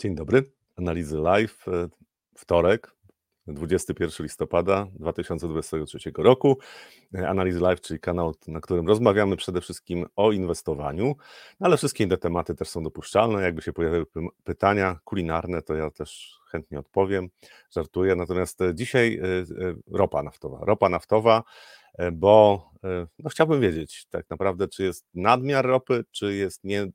Dzień dobry. Analizy live. E, wtorek, 21 listopada 2023 roku. E, Analizy Live, czyli kanał, na którym rozmawiamy przede wszystkim o inwestowaniu, no ale wszystkie inne tematy też są dopuszczalne. Jakby się pojawiły pytania kulinarne, to ja też chętnie odpowiem, żartuję. Natomiast e, dzisiaj ropa naftowa. Ropa naftowa, bo no chciałbym wiedzieć tak naprawdę, czy jest nadmiar ropy, czy jest nie,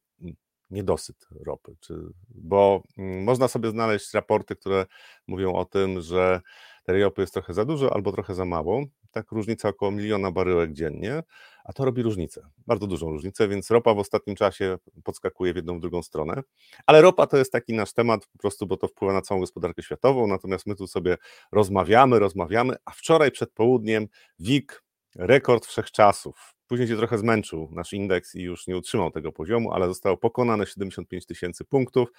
niedosyt ropy, czy, bo mm, można sobie znaleźć raporty, które mówią o tym, że tej ropy jest trochę za dużo albo trochę za mało. Tak, różnica około miliona baryłek dziennie, a to robi różnicę, bardzo dużą różnicę, więc ropa w ostatnim czasie podskakuje w jedną, w drugą stronę. Ale ropa to jest taki nasz temat, po prostu, bo to wpływa na całą gospodarkę światową, natomiast my tu sobie rozmawiamy, rozmawiamy, a wczoraj przed południem WIG, rekord wszechczasów, Później się trochę zmęczył nasz indeks i już nie utrzymał tego poziomu, ale zostało pokonane 75 tysięcy punktów,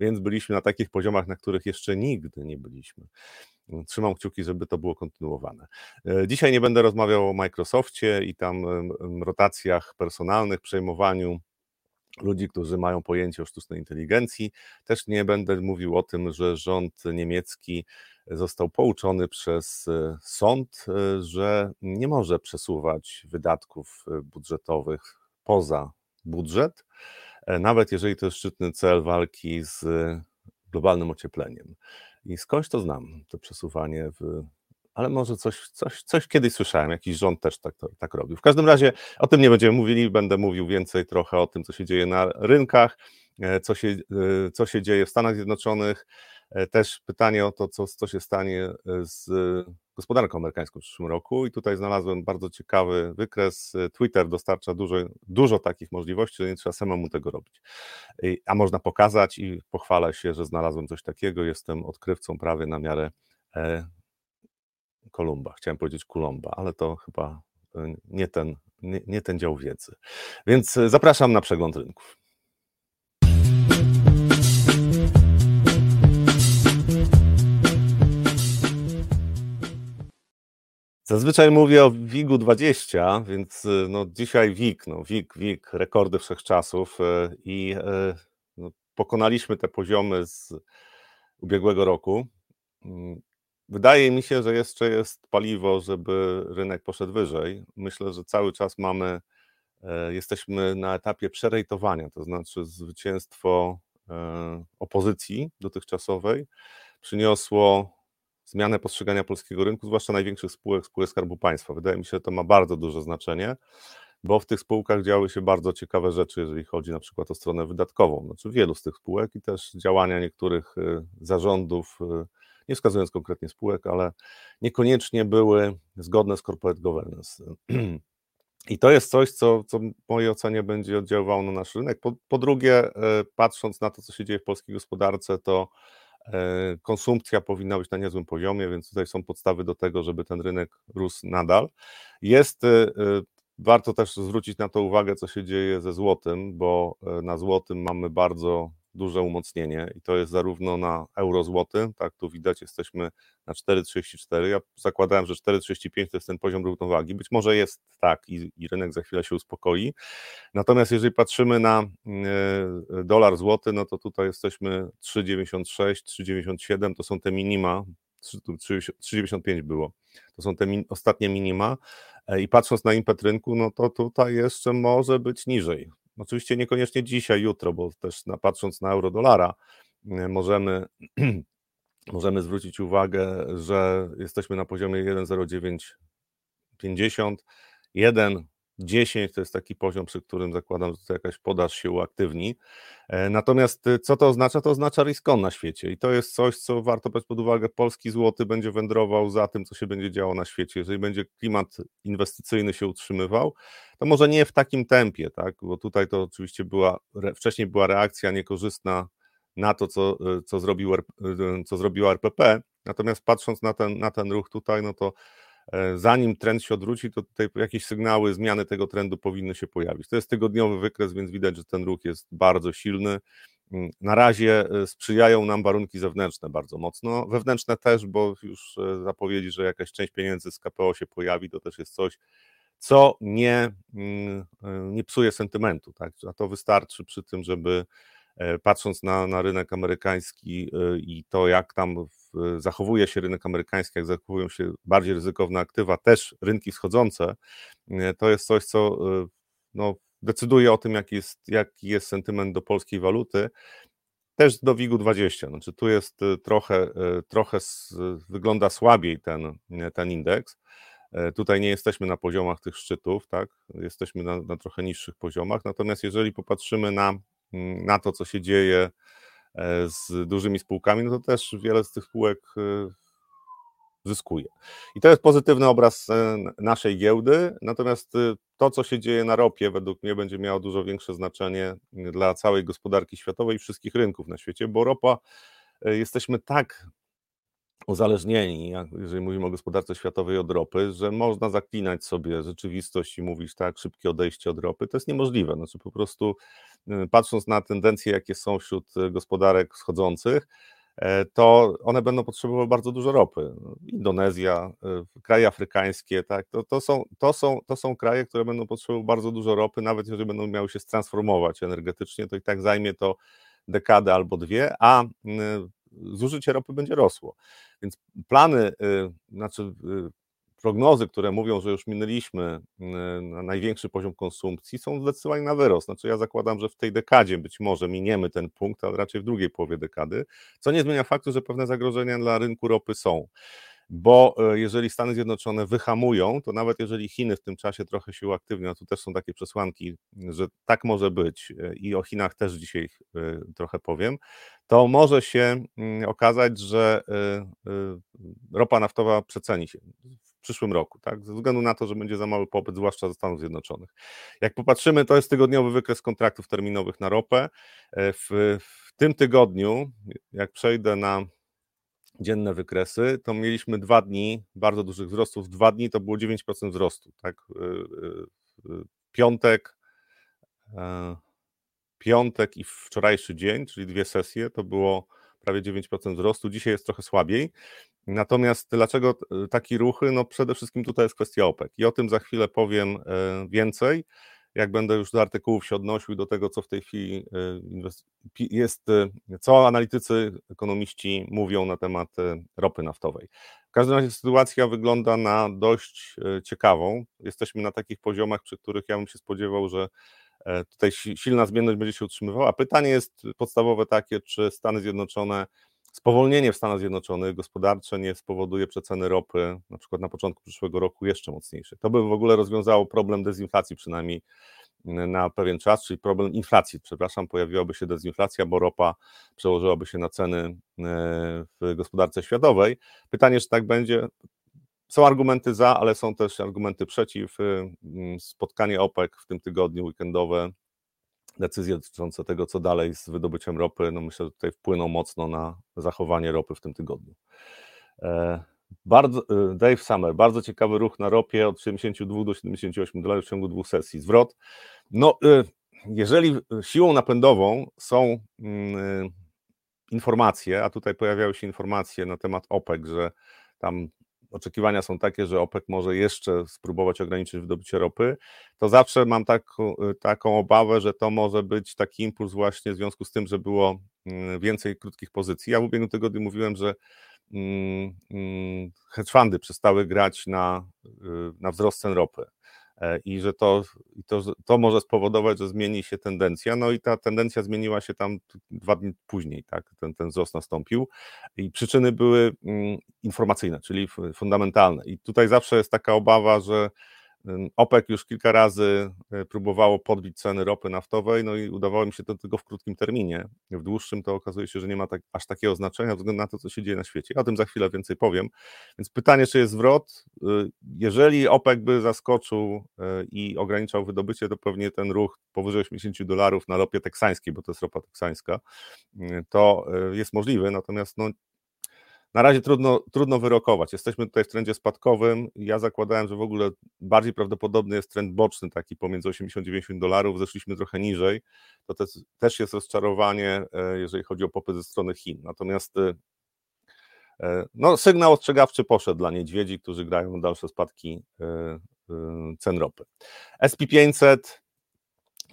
więc byliśmy na takich poziomach, na których jeszcze nigdy nie byliśmy. Trzymam kciuki, żeby to było kontynuowane. E, dzisiaj nie będę rozmawiał o Microsoftie i tam rotacjach personalnych, przejmowaniu ludzi, którzy mają pojęcie o sztucznej inteligencji. Też nie będę mówił o tym, że rząd niemiecki został pouczony przez e, sąd, e, że nie może przesuwać wydatków e, budżetowych poza budżet, nawet jeżeli to jest szczytny cel walki z globalnym ociepleniem. I skądś to znam, to przesuwanie w ale może coś, coś, coś kiedyś słyszałem, jakiś rząd też tak, tak robił. W każdym razie o tym nie będziemy mówili, będę mówił więcej trochę o tym, co się dzieje na rynkach, co się, co się dzieje w Stanach Zjednoczonych, też pytanie o to, co, co się stanie e, z gospodarką amerykańską w przyszłym roku. I tutaj znalazłem bardzo ciekawy wykres. E, Twitter dostarcza dużo, dużo takich możliwości, że nie trzeba samemu tego robić. A można pokazać i pochwalę się, że znalazłem coś takiego. Jestem odkrywcą prawie na miarę Kolumba. Chciałem powiedzieć Kulomba, ale to chyba nie ten, nie, nie ten dział wiedzy. Więc zapraszam na przegląd rynków. Zazwyczaj mówię o WIG-u 20, więc y, no dzisiaj WIG, no WIG, WIG, rekordy wszechczasów y, i y, no, pokonaliśmy te poziomy z ubiegłego roku. Mm, wydaje mi się, że jeszcze jest paliwo, żeby rynek poszedł wyżej. Myślę, że cały czas mamy, e, jesteśmy na etapie przerejtowania, to znaczy zwycięstwo e, opozycji dotychczasowej przyniosło zmianę postrzegania polskiego rynku, zwłaszcza największych spółek, spółek Skarbu Państwa. Wydaje mi się, że to ma bardzo duże znaczenie, bo w tych spółkach działy się bardzo ciekawe rzeczy, jeżeli chodzi na przykład o stronę wydatkową. Znaczy wielu z tych spółek i też działania niektórych y, zarządów, y, nie wskazując konkretnie spółek, ale niekoniecznie były zgodne z corporate governance. I to jest coś, co, co w mojej ocenie będzie oddziaływało na nasz rynek. Po, po drugie, y, patrząc na to, co się dzieje w polskiej gospodarce, to konsumpcja powinna być na niezłym poziomie, więc tutaj są podstawy do tego, żeby ten rynek rósł nadal. Jest, e, e, warto też zwrócić na to uwagę, co się dzieje ze złotym, bo na złotym mamy bardzo duże umocnienie i to jest zarówno na euro złoty, tak tu widać, jesteśmy na 4,34. Ja zakładałem, że 4,35 to jest ten poziom równowagi. Być może jest tak i, i rynek za chwilę się uspokoi. Natomiast jeżeli patrzymy na y, dolar złoty, no to tutaj jesteśmy 3,96, 3,97 to są te minima. 3,95 było. To są te min, ostatnie minima. E, I patrząc na impet rynku, no to tutaj jeszcze może być niżej. Oczywiście niekoniecznie dzisiaj, jutro, bo też na, patrząc na euro-dolara, e, możemy, możemy zwrócić uwagę, że jesteśmy na poziomie 1,0950, 1 10 to jest taki poziom, przy którym zakładam, że to jakaś podaż się uaktywni. E, natomiast y, co to oznacza? To oznacza riskon na świecie i to jest coś, co warto brać pod uwagę. Polski złoty będzie wędrował za tym, co się będzie działo na świecie. Jeżeli będzie klimat inwestycyjny się utrzymywał, to może nie w takim tempie, tak? bo tutaj to oczywiście była, wcześniej była reakcja niekorzystna na to, co, y, co, zrobił, y, co zrobiła RPP, natomiast patrząc na ten, na ten ruch tutaj, no to zanim trend się odwróci, to tutaj jakieś sygnały zmiany tego trendu powinny się pojawić. To jest tygodniowy wykres, więc widać, że ten ruch jest bardzo silny. Mm, na razie e, sprzyjają nam warunki zewnętrzne bardzo mocno. Wewnętrzne też, bo już e, zapowiedzi, że jakaś część pieniędzy z KPO się pojawi, to też jest coś, co nie, mm, nie psuje sentymentu. Tak? A to wystarczy przy tym, żeby patrząc na, na rynek amerykański i to, jak tam zachowuje się rynek amerykański, jak zachowują się bardziej ryzykowne aktywa, też rynki wschodzące, to jest coś, co no, decyduje o tym, jaki jest, jaki jest sentyment do polskiej waluty. Też do WIG-20. Znaczy, tu jest trochę, trochę wygląda słabiej ten, ten indeks. Tutaj nie jesteśmy na poziomach tych szczytów, tak? Jesteśmy na, na trochę niższych poziomach. Natomiast jeżeli popatrzymy na, na to, co się dzieje E, z dużymi spółkami, no to też wiele z tych spółek e, zyskuje. I to jest pozytywny obraz e, naszej giełdy, natomiast to, co się dzieje na ropie, według mnie będzie miało dużo większe znaczenie dla całej gospodarki światowej i wszystkich rynków na świecie, bo ropa jesteśmy tak uzależnieni, jeżeli mówimy o gospodarce światowej od ropy, że można zaklinać sobie rzeczywistość i mówić tak, szybkie odejście od ropy, to jest niemożliwe. Znaczy po prostu y, patrząc na tendencje, jakie są wśród y, gospodarek wschodzących, e, to one będą potrzebowały bardzo dużo ropy. Indonezja, y, kraje afrykańskie, tak, to, to, są, to, są, to są kraje, które będą potrzebowały bardzo dużo ropy, nawet jeżeli będą miały się transformować energetycznie, to i tak zajmie to dekadę albo dwie, a zużycie ropy będzie rosło. Więc plany, y, znaczy y, prognozy, które mówią, że już minęliśmy y, na największy poziom konsumpcji, są zdecydowanie na wyrost. Znaczy ja zakładam, że w tej dekadzie być może miniemy ten punkt, ale raczej w drugiej połowie dekady, co nie zmienia faktu, że pewne zagrożenia dla rynku ropy są bo e, jeżeli Stany Zjednoczone wyhamują, to nawet jeżeli Chiny w tym czasie trochę się uaktywnią, a tu też są takie przesłanki, że tak może być e, i o Chinach też dzisiaj e, trochę powiem, to może się mm, okazać, że ropa naftowa przeceni się w przyszłym roku, tak? ze względu na to, że będzie za mały popyt, zwłaszcza ze Stanów Zjednoczonych. Jak popatrzymy, to jest tygodniowy wykres kontraktów terminowych na ropę. W, w tym tygodniu, jak przejdę na dzienne wykresy, to mieliśmy dwa dni bardzo dużych wzrostów. Dwa dni to było 9% wzrostu. Tak? Y, y, y, piątek, e, piątek i wczorajszy dzień, czyli dwie sesje, to było prawie 9% wzrostu. Dzisiaj jest trochę słabiej. Natomiast dlaczego taki ruchy? No przede wszystkim tutaj jest kwestia OPEC i o tym za chwilę powiem więcej jak będę już do artykułów się odnosił do tego, co w tej chwili y, jest, y, co analitycy, ekonomiści mówią na temat y, ropy naftowej. W każdym razie sytuacja wygląda na dość ciekawą. Jesteśmy na takich poziomach, przy których ja bym się spodziewał, że e, tutaj silna zmienność będzie się utrzymywała. Pytanie jest podstawowe takie, czy Stany Zjednoczone spowolnienie w Stanach Zjednoczonych gospodarcze nie spowoduje przeceny ropy, na przykład na początku przyszłego roku, jeszcze mocniejsze. To by w ogóle rozwiązało problem dezinflacji, przynajmniej na pewien czas, czyli problem inflacji, przepraszam, pojawiłaby się dezinflacja, bo ropa przełożyłaby się na ceny e, w gospodarce światowej. Pytanie, czy tak będzie. Są argumenty za, ale są też argumenty przeciw. E, spotkanie OPEC w tym tygodniu weekendowe decyzje dotyczące tego, co dalej z wydobyciem ropy, no myślę, że tutaj wpłyną mocno na zachowanie ropy w tym tygodniu. E, bardzo, e, Dave Summer, bardzo ciekawy ruch na ropie od 72 do 78 dolarów w ciągu dwóch sesji. Zwrot. No, e, jeżeli siłą napędową są mm, informacje, a tutaj pojawiały się informacje na temat OPEC, że tam oczekiwania są takie, że OPEC może jeszcze spróbować ograniczyć wydobycie ropy, to zawsze mam taką, taką obawę, że to może być taki impuls właśnie w związku z tym, że było mm, więcej krótkich pozycji. Ja w ubiegłym tygodniu mówiłem, że mm, mm, hedge fundy przestały grać na, y, na wzrost cen ropy. E, i że to, to, to może spowodować, że zmieni się tendencja. No i ta tendencja zmieniła się tam dwa dni później, tak, ten, ten wzrost nastąpił i przyczyny były mm, informacyjne, czyli fundamentalne. I tutaj zawsze jest taka obawa, że OPEC już kilka razy e, próbowało podbić ceny ropy naftowej, no i udawało mi się to tylko w krótkim terminie. W dłuższym to okazuje się, że nie ma tak, aż takiego znaczenia ze względu na to, co się dzieje na świecie. Ja o tym za chwilę więcej powiem. Więc pytanie, czy jest zwrot? Y, jeżeli OPEC by zaskoczył e, i ograniczał wydobycie, to pewnie ten ruch powyżej 80 dolarów na ropie teksańskiej, bo to jest ropa teksańska, y, to jest możliwe, natomiast no, na razie trudno, trudno wyrokować. Jesteśmy tutaj w trendzie spadkowym. Ja zakładałem, że w ogóle bardziej prawdopodobny jest trend boczny, taki pomiędzy 80 90 dolarów. Zeszliśmy trochę niżej. To też, też jest rozczarowanie, e, jeżeli chodzi o popyt ze strony Chin. Natomiast e, e, no, sygnał ostrzegawczy poszedł dla niedźwiedzi, którzy grają dalsze spadki cen ropy. SP500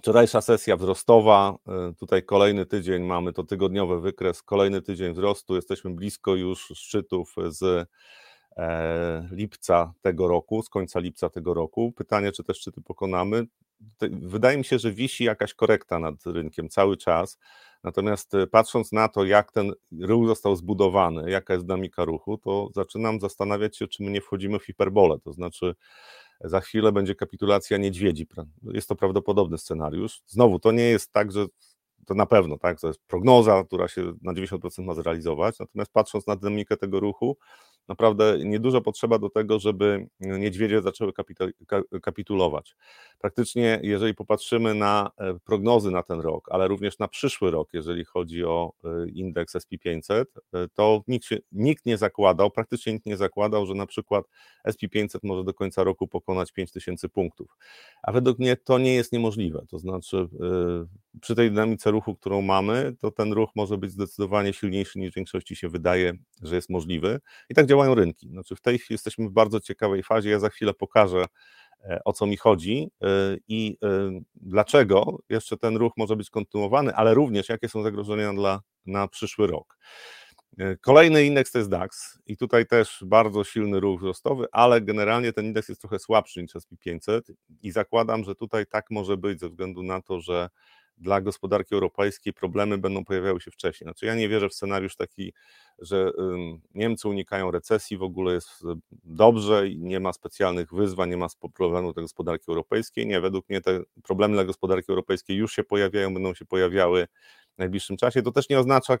Wczorajsza sesja wzrostowa, tutaj kolejny tydzień mamy to tygodniowy wykres, kolejny tydzień wzrostu, jesteśmy blisko już szczytów z E, lipca tego roku, z końca lipca tego roku. Pytanie, czy te szczyty pokonamy. Wydaje mi się, że wisi jakaś korekta nad rynkiem cały czas. Natomiast e, patrząc na to, jak ten ruch został zbudowany, jaka jest dynamika ruchu, to zaczynam zastanawiać się, czy my nie wchodzimy w hiperbolę. To znaczy, za chwilę będzie kapitulacja niedźwiedzi. Jest to prawdopodobny scenariusz. Znowu, to nie jest tak, że to na pewno, tak, to jest prognoza, która się na 90% ma zrealizować, natomiast patrząc na dynamikę tego ruchu, naprawdę niedużo potrzeba do tego, żeby niedźwiedzie zaczęły kapitulować. Praktycznie, jeżeli popatrzymy na e, prognozy na ten rok, ale również na przyszły rok, jeżeli chodzi o e, indeks SP500, e, to nikt, się, nikt nie zakładał, praktycznie nikt nie zakładał, że na przykład SP500 może do końca roku pokonać 5000 punktów. A według mnie to nie jest niemożliwe. To znaczy, przy tej dynamice ruchu, którą mamy, to ten ruch może być zdecydowanie silniejszy niż w większości się wydaje, że jest możliwy. I tak działają rynki. Znaczy w tej chwili jesteśmy w bardzo ciekawej fazie. Ja za chwilę pokażę, e, o co mi chodzi e, i e, dlaczego jeszcze ten ruch może być kontynuowany, ale również jakie są zagrożenia dla, na przyszły rok. Kolejny indeks to jest DAX i tutaj też bardzo silny ruch wzrostowy, ale generalnie ten indeks jest trochę słabszy niż SP500 i zakładam, że tutaj tak może być ze względu na to, że dla gospodarki europejskiej problemy będą pojawiały się wcześniej. Znaczy ja nie wierzę w scenariusz taki, że Niemcy unikają recesji, w ogóle jest dobrze i nie ma specjalnych wyzwań, nie ma problemu dla gospodarki europejskiej. Nie, według mnie te problemy dla gospodarki europejskiej już się pojawiają, będą się pojawiały w najbliższym czasie. To też nie oznacza y,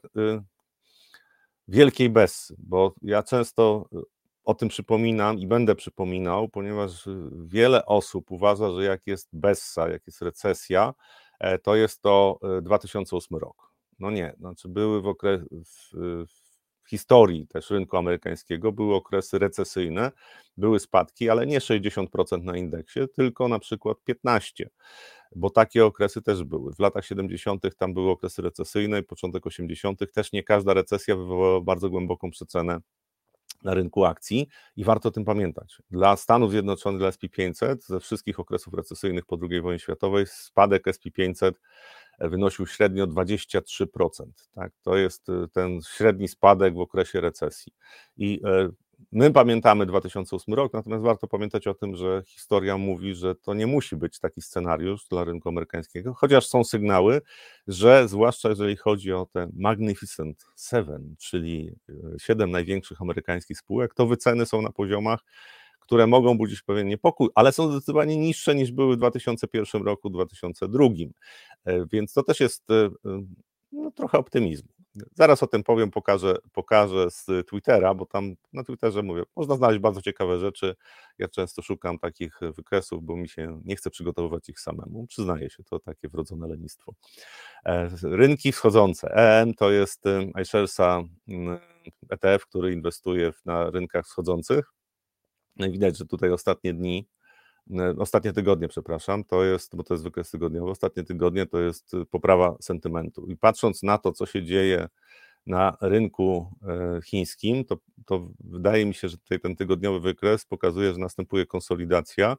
wielkiej bez, bo ja często o tym przypominam i będę przypominał, ponieważ wiele osób uważa, że jak jest bessa, jak jest recesja, to jest to 2008 e, rok. No nie, znaczy były w, okres, w, w historii też rynku amerykańskiego były okresy recesyjne, były spadki, ale nie 60% na indeksie, tylko na przykład 15%, bo takie okresy też były. W latach 70. tam były okresy recesyjne początek 80. też nie każda recesja wywołała bardzo głęboką przecenę na rynku akcji i warto o tym pamiętać. Dla Stanów Zjednoczonych, dla SP500, ze wszystkich okresów recesyjnych po II wojnie światowej, spadek SP500 e, wynosił średnio 23%. Tak? To jest e, ten średni spadek w okresie recesji. I e, My pamiętamy 2008 rok, natomiast warto pamiętać o tym, że historia mówi, że to nie musi być taki scenariusz dla rynku amerykańskiego, chociaż są sygnały, że zwłaszcza jeżeli chodzi o te Magnificent Seven, czyli e, siedem największych amerykańskich spółek, to wyceny są na poziomach, które mogą budzić pewien niepokój, ale są zdecydowanie niższe niż były w 2001 roku, 2002. E, więc to też jest e, no, trochę optymizmu. Zaraz o tym powiem, pokażę, pokażę z Twittera, bo tam na Twitterze mówię, można znaleźć bardzo ciekawe rzeczy. Ja często szukam takich wykresów, bo mi się nie chce przygotowywać ich samemu. Przyznaję się, to takie wrodzone lenistwo. E, rynki wschodzące. EM to jest iSharesa ETF, który inwestuje na rynkach wschodzących. No widać, że tutaj ostatnie dni ostatnie tygodnie, przepraszam, to jest, bo to jest wykres tygodniowy, ostatnie tygodnie to jest y, poprawa sentymentu. I patrząc na to, co się dzieje na rynku e, chińskim, to, to wydaje mi się, że tutaj ten tygodniowy wykres pokazuje, że następuje konsolidacja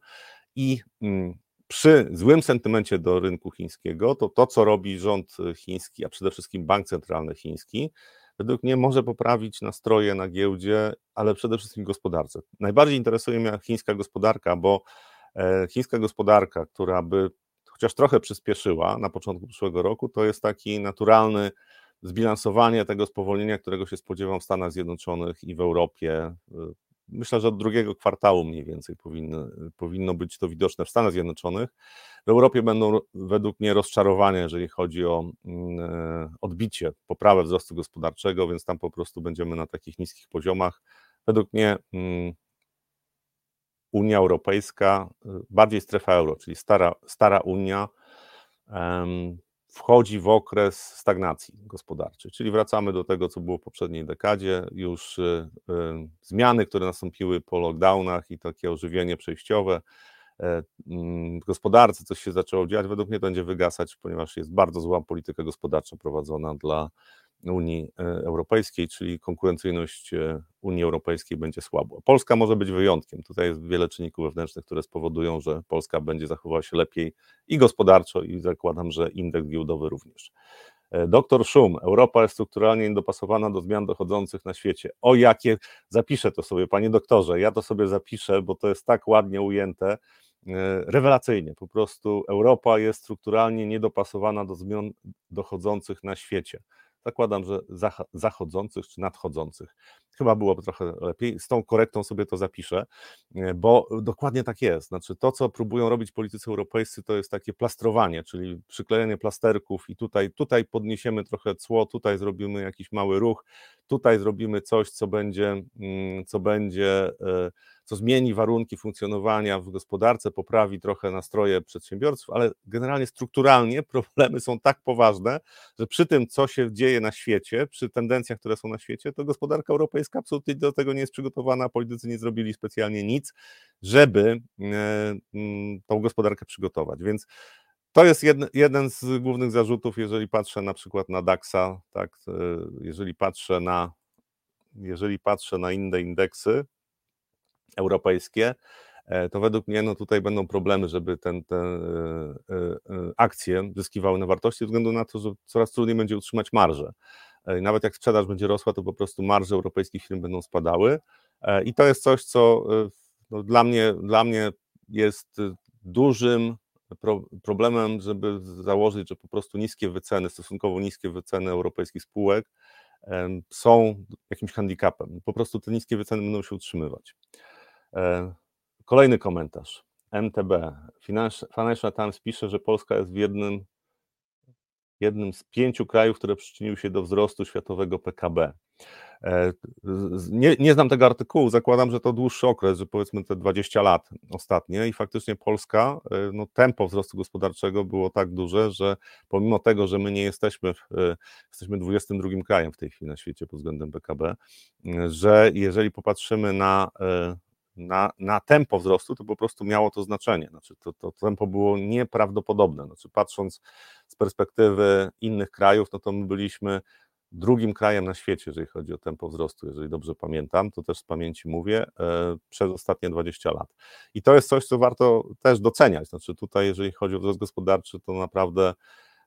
i mm, przy złym sentymencie do rynku chińskiego, to to, co robi rząd chiński, a przede wszystkim bank centralny chiński, według mnie może poprawić nastroje na giełdzie, ale przede wszystkim gospodarce. Najbardziej interesuje mnie chińska gospodarka, bo chińska gospodarka, która by chociaż trochę przyspieszyła na początku przyszłego roku, to jest taki naturalny zbilansowanie tego spowolnienia, którego się spodziewam w Stanach Zjednoczonych i w Europie. E, myślę, że od drugiego kwartału mniej więcej powinno, powinno być to widoczne w Stanach Zjednoczonych. W Europie będą według mnie rozczarowania, jeżeli chodzi o mm, e, odbicie, poprawę wzrostu gospodarczego, więc tam po prostu będziemy na takich niskich poziomach. Według mnie mm, Unia Europejska, y, bardziej strefa euro, czyli stara, stara Unia, wchodzi w okres stagnacji gospodarczej, czyli wracamy do tego, co było w poprzedniej dekadzie, już y, y, zmiany, które nastąpiły po lockdownach i takie ożywienie przejściowe e, mm, w gospodarce, coś się zaczęło dziać, według mnie to będzie wygasać, ponieważ jest bardzo zła polityka gospodarcza prowadzona dla Unii Europejskiej, czyli konkurencyjność Unii Europejskiej będzie słabła. Polska może być wyjątkiem. Tutaj jest wiele czynników wewnętrznych, które spowodują, że Polska będzie zachowywała się lepiej i gospodarczo, i zakładam, że indeks giełdowy również. E, doktor Szum, Europa jest strukturalnie niedopasowana do zmian dochodzących na świecie. O jakie, zapiszę to sobie, panie doktorze, ja to sobie zapiszę, bo to jest tak ładnie ujęte, e, rewelacyjnie. Po prostu Europa jest strukturalnie niedopasowana do zmian dochodzących na świecie zakładam, że zachodzących czy nadchodzących. Chyba byłoby trochę lepiej. Z tą korektą sobie to zapiszę, e, bo dokładnie tak jest. Znaczy, to, co próbują robić politycy europejscy, to jest takie plastrowanie, czyli przyklejenie plasterków i tutaj, tutaj podniesiemy trochę cło, tutaj zrobimy jakiś mały ruch, tutaj zrobimy coś, co będzie, mm, co będzie e, co zmieni warunki funkcjonowania w gospodarce, poprawi trochę nastroje przedsiębiorców, ale generalnie strukturalnie problemy są tak poważne, że przy tym, co się dzieje na świecie, przy tendencjach, które są na świecie, to gospodarka europejska absolutnie do tego nie jest przygotowana, politycy nie zrobili specjalnie nic, żeby e, mm, tą gospodarkę przygotować. Więc to jest jeden, z głównych zarzutów, jeżeli patrzę na przykład na DAX-a, tak, e, jeżeli patrzę na jeżeli patrzę na inne indeksy, europejskie, e, to według mnie no tutaj będą problemy, żeby ten, te e, e, akcje zyskiwały na wartości, ze względu na to, że coraz trudniej będzie utrzymać marżę. Nawet jak sprzedaż będzie rosła, to po prostu marże europejskich firm będą spadały. I to jest coś, co no dla, mnie, dla mnie jest dużym problemem, żeby założyć, że po prostu niskie wyceny, stosunkowo niskie wyceny europejskich spółek są jakimś handicapem. Po prostu te niskie wyceny będą się utrzymywać. E, kolejny komentarz. MTB. Financial Times pisze, że Polska jest w jednym, jednym z pięciu krajów, które przyczyniły się do wzrostu światowego PKB. E, nie, nie znam tego artykułu, zakładam, że to dłuższy okres, że powiedzmy te 20 lat ostatnie i faktycznie Polska, e, no tempo wzrostu gospodarczego było tak duże, że pomimo tego, że my nie jesteśmy, jesteśmy 22 krajem w tej chwili na świecie pod względem PKB, że jeżeli popatrzymy na na, na tempo wzrostu, to po prostu miało to znaczenie. Znaczy, to, to tempo było nieprawdopodobne. Znaczy, patrząc z perspektywy innych krajów, no to my byliśmy drugim krajem na świecie, jeżeli chodzi o tempo wzrostu, jeżeli dobrze pamiętam, to też z pamięci mówię, e, przez ostatnie 20 lat. I to jest coś, co warto też doceniać. Znaczy, tutaj, jeżeli chodzi o wzrost gospodarczy, to naprawdę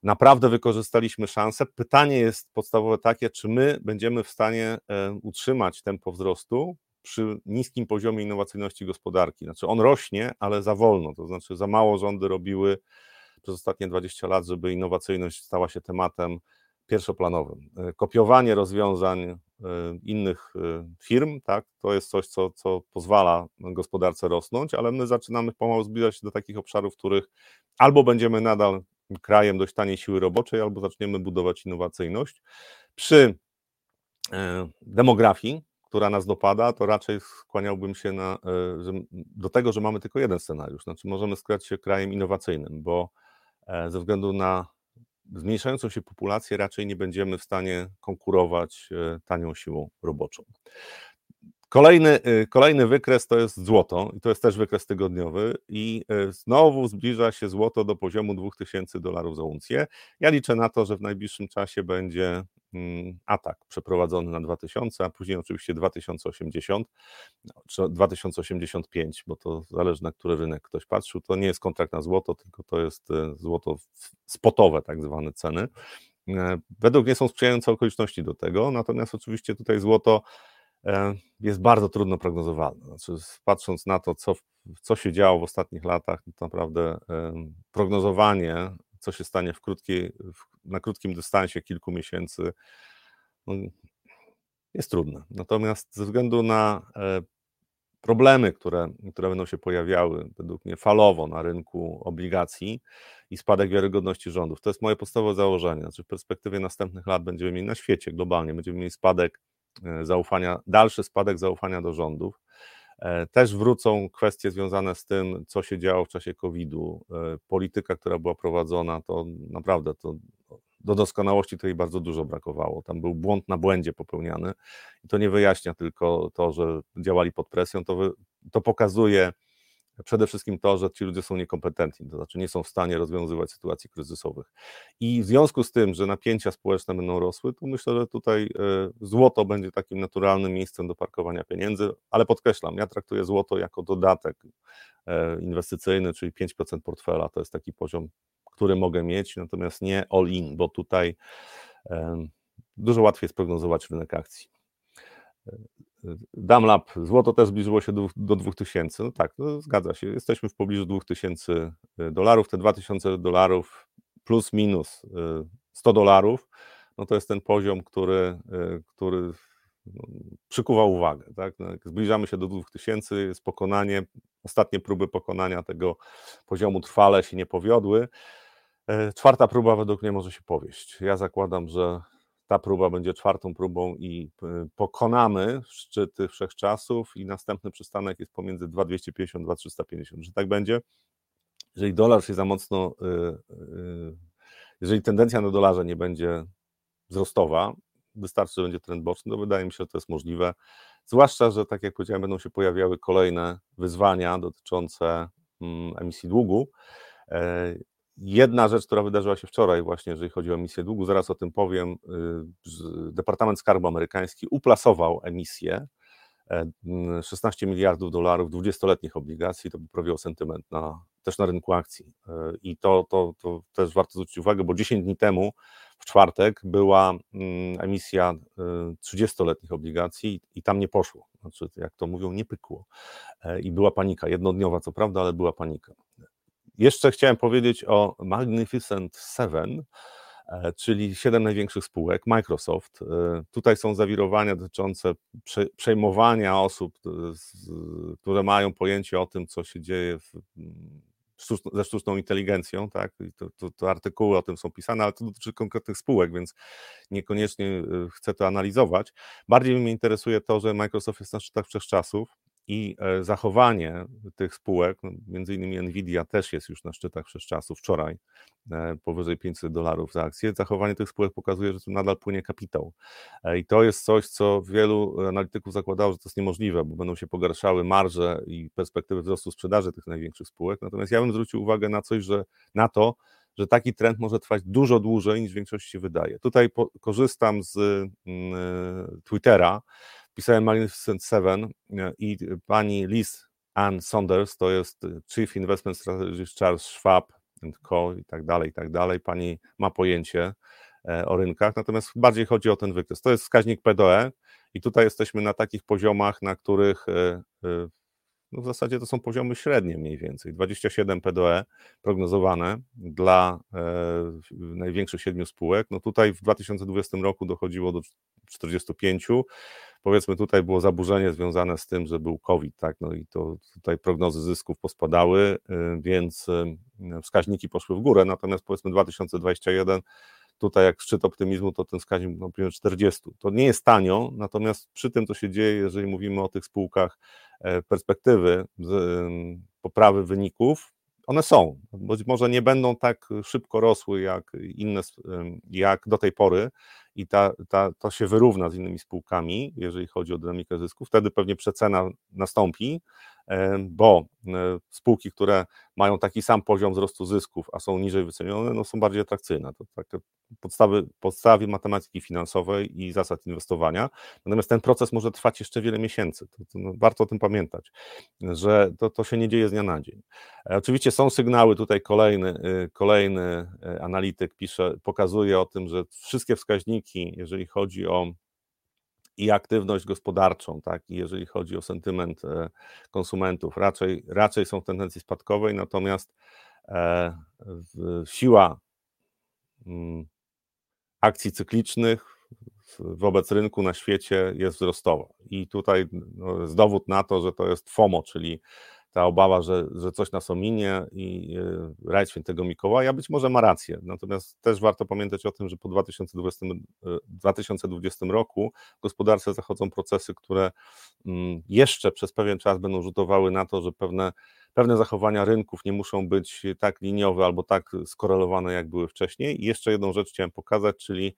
naprawdę wykorzystaliśmy szansę. Pytanie jest podstawowe takie, czy my będziemy w stanie e, utrzymać tempo wzrostu przy niskim poziomie innowacyjności gospodarki. Znaczy on rośnie, ale za wolno, to znaczy za mało rządy robiły przez ostatnie 20 lat, żeby innowacyjność stała się tematem pierwszoplanowym. E, kopiowanie rozwiązań e, innych e, firm, tak, to jest coś, co, co pozwala gospodarce rosnąć, ale my zaczynamy pomału zbliżać się do takich obszarów, w których albo będziemy nadal krajem dość taniej siły roboczej, albo zaczniemy budować innowacyjność. Przy demografii, która nas dopada, to raczej skłaniałbym się na, e, do tego, że mamy tylko jeden scenariusz. Znaczy, możemy składać się krajem innowacyjnym, bo e, ze względu na zmniejszającą się populację raczej nie będziemy w stanie konkurować e, tanią siłą roboczą. Kolejny, kolejny wykres to jest złoto i to jest też wykres tygodniowy i znowu zbliża się złoto do poziomu 2000 dolarów za uncję. Ja liczę na to, że w najbliższym czasie będzie atak przeprowadzony na 2000, a później oczywiście 2080 czy 2085, bo to zależy na który rynek ktoś patrzył. To nie jest kontrakt na złoto, tylko to jest e, złoto spotowe, tak zwane ceny. E, według mnie są sprzyjające okoliczności do tego, natomiast oczywiście tutaj złoto e, jest bardzo trudno prognozowalne. Znaczy, patrząc na to, co, co się działo w ostatnich latach, to naprawdę prognozowanie co się stanie w krótkiej, na krótkim dystansie kilku miesięcy, no, jest trudne. Natomiast ze względu na e, problemy, które, które będą się pojawiały według mnie falowo na rynku obligacji i spadek wiarygodności rządów. To jest moje podstawowe założenie. Znaczy w perspektywie następnych lat będziemy mieli na świecie globalnie, będziemy mieli spadek e, zaufania, dalszy spadek zaufania do rządów. E, też wrócą kwestie związane z tym, co się działo w czasie COVID-u. E, polityka, która była prowadzona, to naprawdę to do doskonałości tutaj bardzo dużo brakowało. Tam był błąd na błędzie popełniany i to nie wyjaśnia tylko to, że działali pod presją, to, wy, to pokazuje przede wszystkim to, że ci ludzie są niekompetentni, to znaczy nie są w stanie rozwiązywać sytuacji kryzysowych. I w związku z tym, że napięcia społeczne będą rosły, to myślę, że tutaj e, złoto będzie takim naturalnym miejscem do parkowania pieniędzy, ale podkreślam, ja traktuję złoto jako dodatek e, inwestycyjny, czyli 5% portfela, to jest taki poziom, który mogę mieć, natomiast nie all in, bo tutaj dużo łatwiej sprognozować rynek akcji. Damlab, złoto też zbliżyło się do, do 2000. No tak, no zgadza się. Jesteśmy w pobliżu 2000 y, dolarów. Te 2000 dolarów plus minus 100 y, dolarów, no to jest ten poziom, który, y, który no, przykuwa uwagę. Tak? No zbliżamy się do 2000, jest pokonanie, ostatnie próby pokonania tego poziomu trwale się nie powiodły. E, czwarta próba według mnie może się powieść. Ja zakładam, że ta próba będzie czwartą próbą i y, pokonamy szczyty wszechczasów i następny przystanek jest pomiędzy 2250 a 2350. Że tak będzie? Jeżeli dolar się za mocno, y, y, jeżeli tendencja na dolarze nie będzie wzrostowa, wystarczy, że będzie trend boczny, to wydaje mi się, że to jest możliwe. Zwłaszcza, że tak jak powiedziałem, będą się pojawiały kolejne wyzwania dotyczące mm, emisji długu. Jedna rzecz, która wydarzyła się wczoraj, właśnie jeżeli chodzi o emisję długu, zaraz o tym powiem. Y, Departament Skarbu Amerykański uplasował emisję 16 e, miliardów dolarów 20-letnich obligacji, to poprawiło sentyment na, też na rynku akcji. E, I to, to, to też warto zwrócić uwagę, bo 10 dni temu, w czwartek, była mm, emisja 30-letnich e, obligacji i tam nie poszło. Znaczy, jak to mówią, nie pykło. I była panika, jednodniowa co prawda, ale była panika. Jeszcze chciałem powiedzieć o Magnificent Seven, e, czyli siedem największych spółek, Microsoft. E, tutaj są zawirowania dotyczące przejmowania osób, e, które mają pojęcie o tym, co się dzieje w, ze sztuczną inteligencją, tak? To, to, to, artykuły o tym są pisane, ale to dotyczy konkretnych spółek, więc niekoniecznie chcę to analizować. Bardziej mnie interesuje to, że Microsoft jest na szczytach wszechczasów, i e, zachowanie tych spółek, no, między innymi Nvidia też jest już na szczytach czasów wczoraj e, powyżej 500 dolarów za akcję, zachowanie tych spółek pokazuje, że tu nadal płynie kapitał. E, I to jest coś, co wielu analityków zakładało, że to jest niemożliwe, bo będą się pogarszały marże i perspektywy wzrostu sprzedaży tych największych spółek. Natomiast ja bym zwrócił uwagę na coś, że na to, że taki trend może trwać dużo dłużej niż większość się wydaje. Tutaj po, korzystam z y, Twittera, pisałem Magnificent Seven e, i pani Liz Ann Saunders, to jest Chief Investment Strategist Charles Schwab Co i tak dalej, i tak dalej. Pani ma pojęcie e, o rynkach, natomiast bardziej chodzi o ten wykres. To jest wskaźnik PDE i tutaj jesteśmy na takich poziomach, na których e, no w zasadzie to są poziomy średnie mniej więcej. 27 PDE prognozowane dla e, największych siedmiu spółek. No tutaj w 2020 roku dochodziło do 45. Powiedzmy tutaj było zaburzenie związane z tym, że był COVID, tak, no i to tutaj prognozy zysków pospadały, e, więc e, wskaźniki poszły w górę, natomiast powiedzmy 2021 tutaj jak szczyt optymizmu, to ten wskaźnik no, 40. To nie jest tanio, natomiast przy tym, co się dzieje, jeżeli mówimy o tych spółkach, perspektywy poprawy wyników, one są. Być może nie będą tak szybko rosły jak inne, jak do tej pory i ta, ta, to się wyrówna z innymi spółkami, jeżeli chodzi o dynamikę zysków. Wtedy pewnie przecena nastąpi, bo e, spółki, które mają taki sam poziom wzrostu zysków, a są niżej wycenione, no są bardziej atrakcyjne. To takie podstawy, podstawy matematyki finansowej i zasad inwestowania. Natomiast ten proces może trwać jeszcze wiele miesięcy. To, to no, warto o tym pamiętać, że to, to się nie dzieje z dnia na dzień. E, oczywiście są sygnały, tutaj kolejny, kolejny e, analityk pisze, pokazuje o tym, że wszystkie wskaźniki, jeżeli chodzi o i aktywność gospodarczą, tak, i jeżeli chodzi o sentyment e, konsumentów, raczej, raczej są w tendencji spadkowej, natomiast e, siła mm, akcji cyklicznych wobec rynku na świecie jest wzrostowa. I tutaj no, jest dowód na to, że to jest FOMO, czyli ta obawa, że, że coś nas ominie i e, raj świętego Mikołaja być może ma rację. Natomiast też warto pamiętać o tym, że po 2020, 2020 e, roku w gospodarce zachodzą procesy, które mm, jeszcze przez pewien czas będą rzutowały na to, że pewne, pewne zachowania rynków nie muszą być tak liniowe albo tak skorelowane, jak były wcześniej. I jeszcze jedną rzecz chciałem pokazać, czyli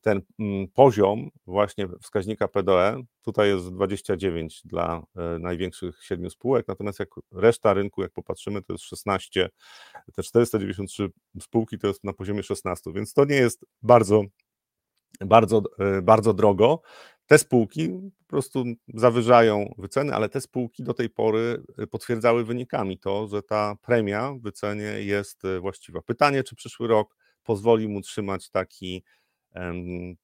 ten mm, poziom właśnie wskaźnika PDE, tutaj jest 29 dla e, największych siedmiu spółek, natomiast jak reszta rynku, jak popatrzymy, to jest 16, te 493 spółki to jest na poziomie 16, więc to nie jest bardzo, bardzo, e, bardzo drogo. Te spółki po prostu zawyżają wyceny, ale te spółki do tej pory potwierdzały wynikami to, że ta premia w wycenie jest właściwa. Pytanie, czy przyszły rok pozwoli mu trzymać taki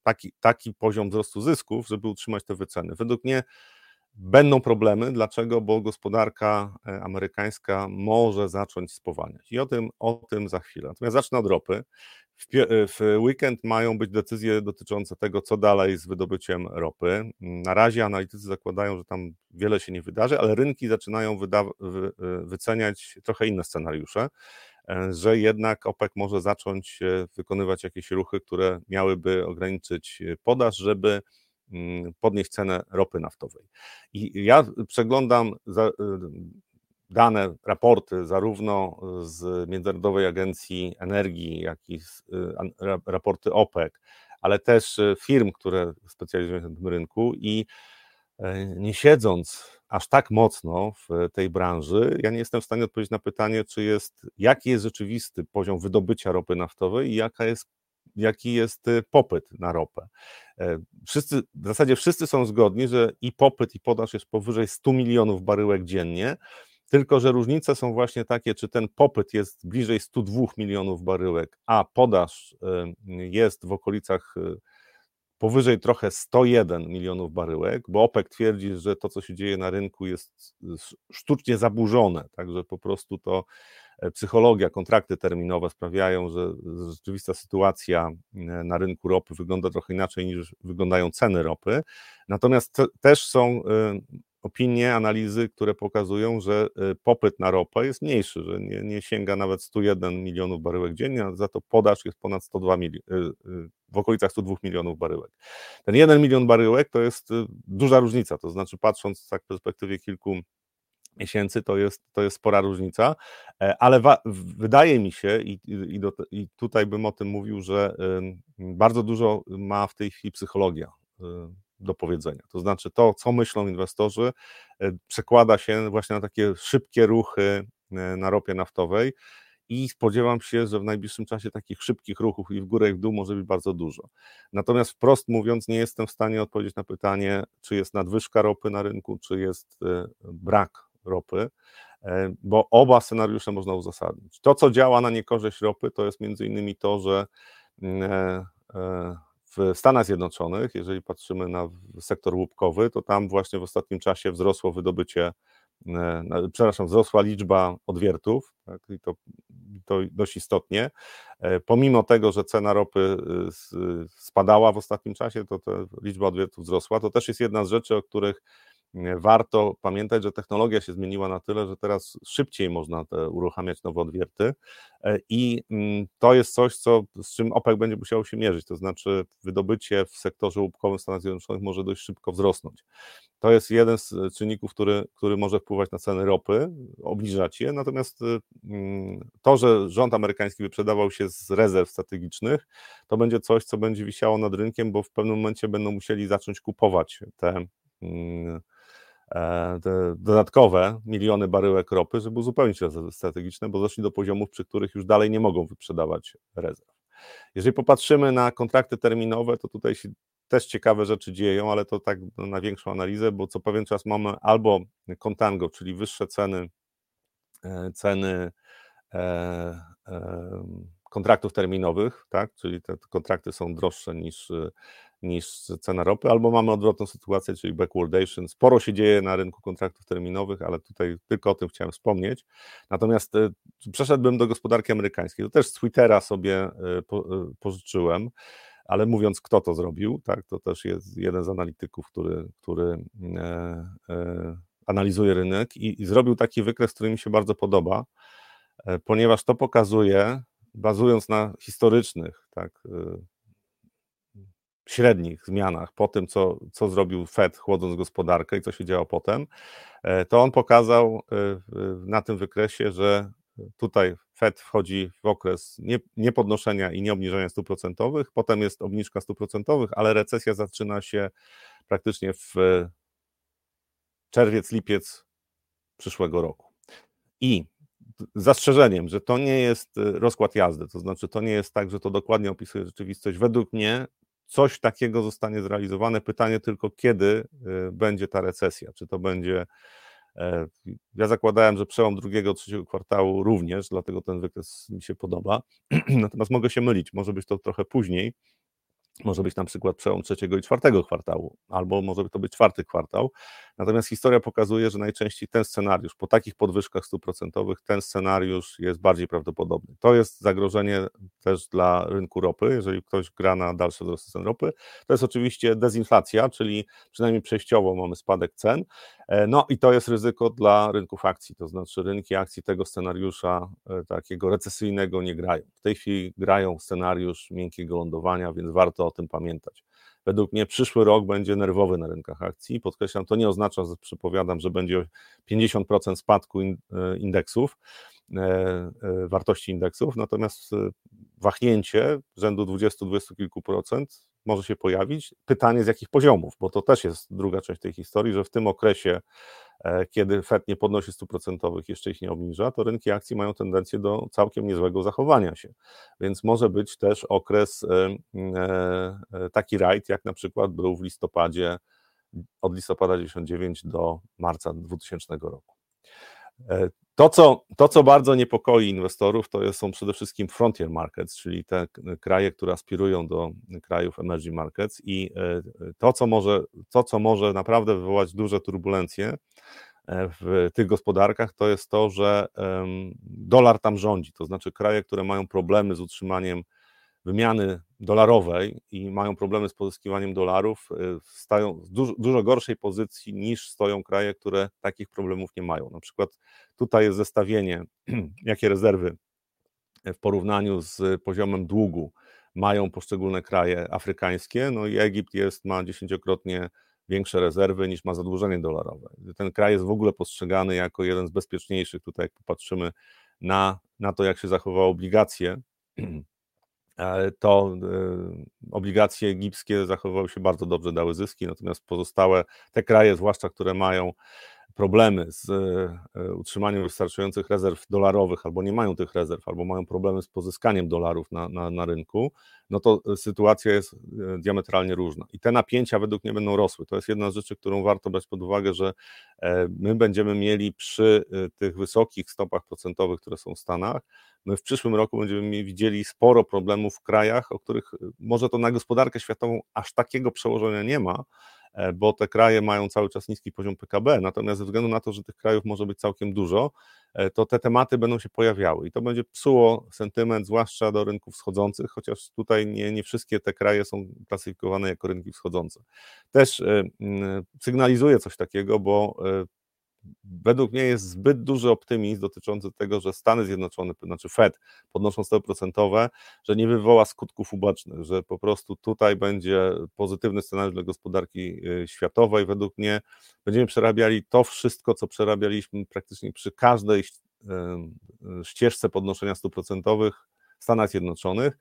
taki, taki poziom wzrostu zysków, żeby utrzymać te wyceny. Według mnie będą problemy. Dlaczego? Bo gospodarka e, amerykańska może zacząć spowalniać. I o tym, o tym za chwilę. Natomiast zacznę od ropy. W, e, w weekend mają być decyzje dotyczące tego, co dalej z wydobyciem ropy. Na razie analitycy zakładają, że tam wiele się nie wydarzy, ale rynki zaczynają e, wyceniać trochę inne scenariusze. E, że jednak OPEC może zacząć e, wykonywać jakieś ruchy, które miałyby ograniczyć e, podaż, żeby mm, podnieść cenę ropy naftowej. I ja przeglądam dane, raporty zarówno z Międzynarodowej Agencji Energii, jak i raporty OPEC, ale też firm, które specjalizują się na tym rynku i nie siedząc aż tak mocno w tej branży, ja nie jestem w stanie odpowiedzieć na pytanie, czy jest, jaki jest rzeczywisty poziom wydobycia ropy naftowej i jaka jest, jaki jest y, popyt na ropę. E, wszyscy, w zasadzie wszyscy są zgodni, że i popyt, i podaż jest powyżej 100 milionów baryłek dziennie, tylko że różnice są właśnie takie, czy ten popyt jest bliżej 102 milionów baryłek, a podaż y, jest w okolicach y, powyżej trochę 101 milionów baryłek, bo OPEC twierdzi, że to, co się dzieje na rynku, jest sztucznie zaburzone, także po prostu to e, psychologia, kontrakty terminowe sprawiają, że rzeczywista sytuacja e, na rynku ropy wygląda trochę inaczej niż wyglądają ceny ropy. Natomiast te, też są e, opinie, analizy, które pokazują, że popyt na ropę jest mniejszy, że nie, nie sięga nawet 101 milionów baryłek dziennie, a za to podaż jest ponad 102 miliony, w okolicach 102 milionów baryłek. Ten 1 milion baryłek to jest y, duża różnica, to znaczy patrząc tak w perspektywie kilku miesięcy, to jest, to jest spora różnica, e, ale wa- wydaje mi się, i, i, do, i, tutaj bym o tym mówił, że bardzo dużo ma w tej chwili psychologia y, do powiedzenia. To znaczy to, co myślą inwestorzy, e, przekłada się właśnie na takie szybkie ruchy e, na ropie naftowej i spodziewam się, że w najbliższym czasie takich szybkich ruchów i w górę i w dół może być bardzo dużo. Natomiast wprost mówiąc, nie jestem w stanie odpowiedzieć na pytanie, czy jest nadwyżka ropy na rynku, czy jest e, brak ropy, bo oba scenariusze można uzasadnić. To, co działa na niekorzyść ropy, to jest między innymi to, że mm, w Stanach Zjednoczonych, jeżeli patrzymy na sektor łupkowy, to tam właśnie w ostatnim czasie wzrosło wydobycie E, przepraszam, wzrosła liczba odwiertów, tak, i to, to dość istotnie. E, pomimo tego, że cena ropy y, spadała w ostatnim czasie, to liczba odwiertów wzrosła. To też jest jedna z rzeczy, o których warto pamiętać, że technologia się zmieniła na tyle, że teraz szybciej można te, uruchamiać nowe odwierty e, i mm, to jest coś, co, z czym OPEC będzie musiał się mierzyć, to znaczy wydobycie w sektorze łupkowym Stanów Zjednoczonych może dość szybko wzrosnąć. To jest jeden z czynników, który, który może wpływać na ceny ropy, obniżać je, natomiast y, mm, to, że rząd amerykański wyprzedawał się z rezerw strategicznych, to będzie coś, co będzie wisiało nad rynkiem, bo w pewnym momencie będą musieli zacząć kupować te mm, te dodatkowe miliony baryłek ropy, żeby uzupełnić rezerwy strategiczne, bo doszli do poziomów, przy których już dalej nie mogą wyprzedawać rezerw. Jeżeli popatrzymy na kontrakty terminowe, to tutaj się też ciekawe rzeczy dzieją, ale to tak na większą analizę, bo co pewien czas mamy albo contango, czyli wyższe ceny, e, ceny e, kontraktów terminowych, tak? czyli te kontrakty są droższe niż niż cena ropy, albo mamy odwrotną sytuację, czyli backwardation. Sporo się dzieje na rynku kontraktów terminowych, ale tutaj tylko o tym chciałem wspomnieć. Natomiast e, przeszedłbym do gospodarki amerykańskiej. To też z Twittera sobie e, e, pożyczyłem, ale mówiąc, kto to zrobił, tak, to też jest jeden z analityków, który, który analizuje rynek i, i zrobił taki wykres, który mi się bardzo podoba, ponieważ to pokazuje, bazując na historycznych tak, średnich zmianach po tym, co, co zrobił Fed, chłodząc gospodarkę i co się działo potem, e, to on pokazał e, na tym wykresie, że tutaj Fed wchodzi w okres niepodnoszenia i nieobniżenia stóp procentowych, potem jest obniżka stóp procentowych, ale recesja zaczyna się praktycznie w czerwiec, lipiec przyszłego roku. I zastrzeżeniem, że to nie jest rozkład jazdy, to znaczy to nie jest tak, że to dokładnie opisuje rzeczywistość. Według mnie coś takiego zostanie zrealizowane. Pytanie tylko, kiedy y, będzie ta recesja? Czy to będzie. E, ja zakładałem, że przełom drugiego, trzeciego kwartału również, dlatego ten wykres mi się podoba. Natomiast mogę się mylić, może być to trochę później. Może być na przykład przełom trzeciego i czwartego kwartału, albo może to być czwarty kwartał. Natomiast historia pokazuje, że najczęściej ten scenariusz, po takich podwyżkach stóp procentowych, ten scenariusz jest bardziej prawdopodobny. To jest zagrożenie też dla rynku ropy, jeżeli ktoś gra na dalsze wzrosty cen ropy. To jest oczywiście dezinflacja, czyli przynajmniej przejściowo mamy spadek cen. E, no i to jest ryzyko dla rynków akcji, to znaczy rynki akcji tego scenariusza e, takiego recesyjnego nie grają. W tej chwili grają scenariusz miękkiego lądowania, więc warto o tym pamiętać. Według mnie przyszły rok będzie nerwowy na rynkach akcji. Podkreślam, to nie oznacza, że przypowiadam, że będzie 50% spadku e, indeksów, e, e, wartości indeksów, natomiast wahnięcie rzędu 20-20 kilku procent może się pojawić. Pytanie z jakich poziomów, bo to też jest druga część tej historii, że w tym okresie, kiedy Fed nie podnosi stóp procentowych, jeszcze ich nie obniża, to rynki akcji mają tendencję do całkiem niezłego zachowania się. Więc może być też okres taki rajd, jak na przykład był w listopadzie, od listopada 99 do marca 2000 roku. To co, to, co bardzo niepokoi inwestorów, to są przede wszystkim frontier markets, czyli te kraje, które aspirują do krajów emerging markets i e, to, co może, to, co może naprawdę wywołać duże turbulencje e, w tych gospodarkach, to jest to, że dolar tam rządzi, to znaczy kraje, które mają problemy z utrzymaniem wymiany dolarowej i mają problemy z pozyskiwaniem dolarów, y, stają w dużo, dużo, gorszej pozycji niż stoją kraje, które takich problemów nie mają. Na przykład tutaj jest zestawienie, jakie rezerwy w porównaniu z poziomem długu mają poszczególne kraje afrykańskie. No i Egipt jest, ma dziesięciokrotnie większe rezerwy niż ma zadłużenie dolarowe. Ten kraj jest w ogóle postrzegany jako jeden z bezpieczniejszych. Tutaj, jak popatrzymy na, na to, jak się zachowały obligacje E, to e, obligacje egipskie zachowywały się bardzo dobrze, dały zyski, natomiast pozostałe te kraje, zwłaszcza które mają problemy z e, utrzymaniem wystarczających rezerw dolarowych, albo nie mają tych rezerw, albo mają problemy z pozyskaniem dolarów na, na, na rynku, no to sytuacja jest diametralnie różna. I te napięcia według mnie będą rosły. To jest jedna z rzeczy, którą warto brać pod uwagę, że my będziemy mieli przy tych wysokich stopach procentowych, które są w Stanach, my w przyszłym roku będziemy widzieli sporo problemów w krajach, o których może to na gospodarkę światową aż takiego przełożenia nie ma, e, bo te kraje mają cały czas niski poziom PKB, natomiast ze względu na to, że tych krajów może być całkiem dużo, e, to te tematy będą się pojawiały i to będzie psuło sentyment, zwłaszcza do rynków wschodzących, chociaż tutaj nie, nie wszystkie te kraje są klasyfikowane jako rynki wschodzące. Też e, sygnalizuje coś takiego, bo według mnie jest zbyt duży optymizm dotyczący tego, że Stany Zjednoczone, znaczy Fed, podnoszą stopy procentowe, że nie wywoła skutków ubocznych, że po prostu tutaj będzie pozytywny scenariusz dla gospodarki y, światowej. Według mnie będziemy przerabiali to wszystko, co przerabialiśmy praktycznie przy każdej y, y, ścieżce podnoszenia stóp procentowych w Stanach Zjednoczonych.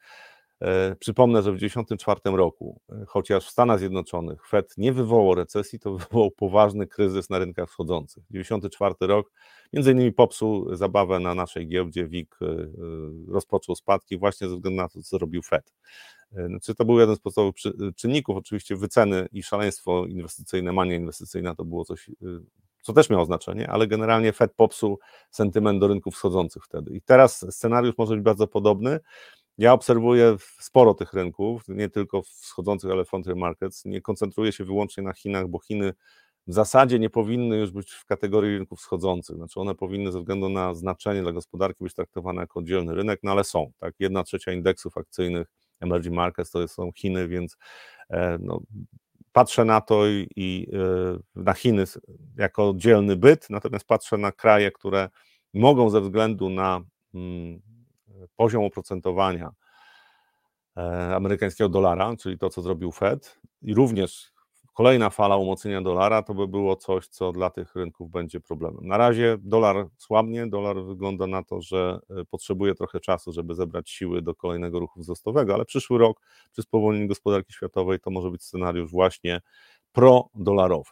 E, przypomnę, że w 1994 roku, e, chociaż w Stanach Zjednoczonych Fed nie wywołał recesji, to wywołał poważny kryzys na rynkach wschodzących. 1994 rok między innymi popsuł zabawę na naszej giełdzie, WIG e, rozpoczął spadki właśnie ze względu na to, co zrobił Fed. Znaczy, to był jeden z podstawowych czynników, oczywiście wyceny i szaleństwo inwestycyjne, mania inwestycyjna to było coś, co też miało znaczenie, ale generalnie Fed popsuł sentyment do rynków wschodzących wtedy. I teraz scenariusz może być bardzo podobny, ja obserwuję sporo tych rynków, nie tylko wschodzących, ale frontier markets. Nie koncentruję się wyłącznie na Chinach, bo Chiny w zasadzie nie powinny już być w kategorii rynków wschodzących. Znaczy one powinny ze względu na znaczenie dla gospodarki być traktowane jako oddzielny rynek, no ale są. Tak? Jedna trzecia indeksów akcyjnych emerging markets to są Chiny, więc e, no, patrzę na to i, i e, na Chiny jako oddzielny byt, natomiast patrzę na kraje, które mogą ze względu na mm, poziom oprocentowania e, amerykańskiego dolara, czyli to, co zrobił Fed, i również kolejna fala umocnienia dolara to by było coś, co dla tych rynków będzie problemem. Na razie dolar słabnie, dolar wygląda na to, że e, potrzebuje trochę czasu, żeby zebrać siły do kolejnego ruchu wzrostowego, ale przyszły rok przy spowolnieniu gospodarki światowej to może być scenariusz właśnie pro-dolarowy.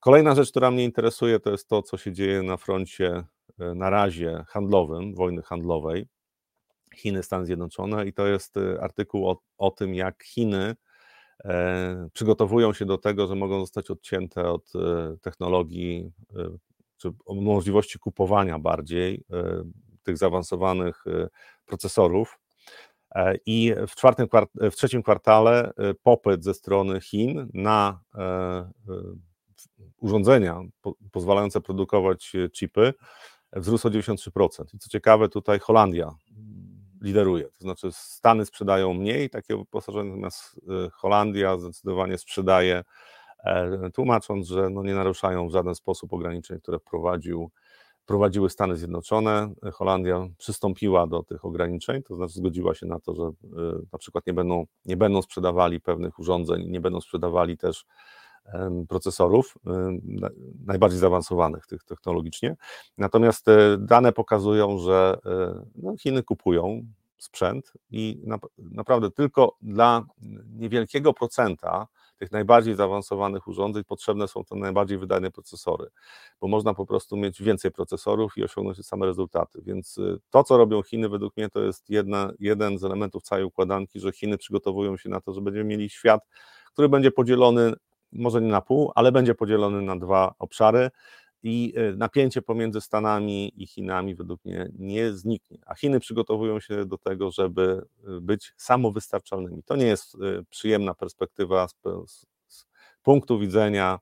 Kolejna rzecz, która mnie interesuje, to jest to, co się dzieje na froncie e, na razie handlowym, wojny handlowej. Chiny, Stany Zjednoczone i to jest e, artykuł o, o tym, jak Chiny e, przygotowują się do tego, że mogą zostać odcięte od e, technologii, e, czy możliwości kupowania bardziej tych zaawansowanych procesorów. I w, czwartym, w trzecim kwartale popyt ze strony Chin na urządzenia pozwalające produkować chipy wzrósł o 93%. I co ciekawe, tutaj Holandia lideruje. To znaczy Stany sprzedają mniej takiego wyposażenia, natomiast y, Holandia zdecydowanie sprzedaje, e, tłumacząc, że no nie naruszają w żaden sposób ograniczeń, które wprowadził, prowadziły Stany Zjednoczone. Holandia przystąpiła do tych ograniczeń, to znaczy zgodziła się na to, że y, na przykład nie będą, nie będą sprzedawali pewnych urządzeń, nie będą sprzedawali też procesorów najbardziej zaawansowanych tych technologicznie. Natomiast te dane pokazują, że e, no, Chiny kupują sprzęt i na, naprawdę tylko dla niewielkiego procenta tych najbardziej zaawansowanych urządzeń potrzebne są te najbardziej wydajne procesory, bo można po prostu mieć więcej procesorów i osiągnąć te same rezultaty. Więc e, to, co robią Chiny, według mnie to jest jedna, jeden z elementów całej układanki, że Chiny przygotowują się na to, że będziemy mieli świat, który będzie podzielony może nie na pół, ale będzie podzielony na dwa obszary i e, napięcie pomiędzy Stanami i Chinami według mnie nie zniknie. A Chiny przygotowują się do tego, żeby e, być samowystarczalnymi. To nie jest e, przyjemna perspektywa z, z punktu widzenia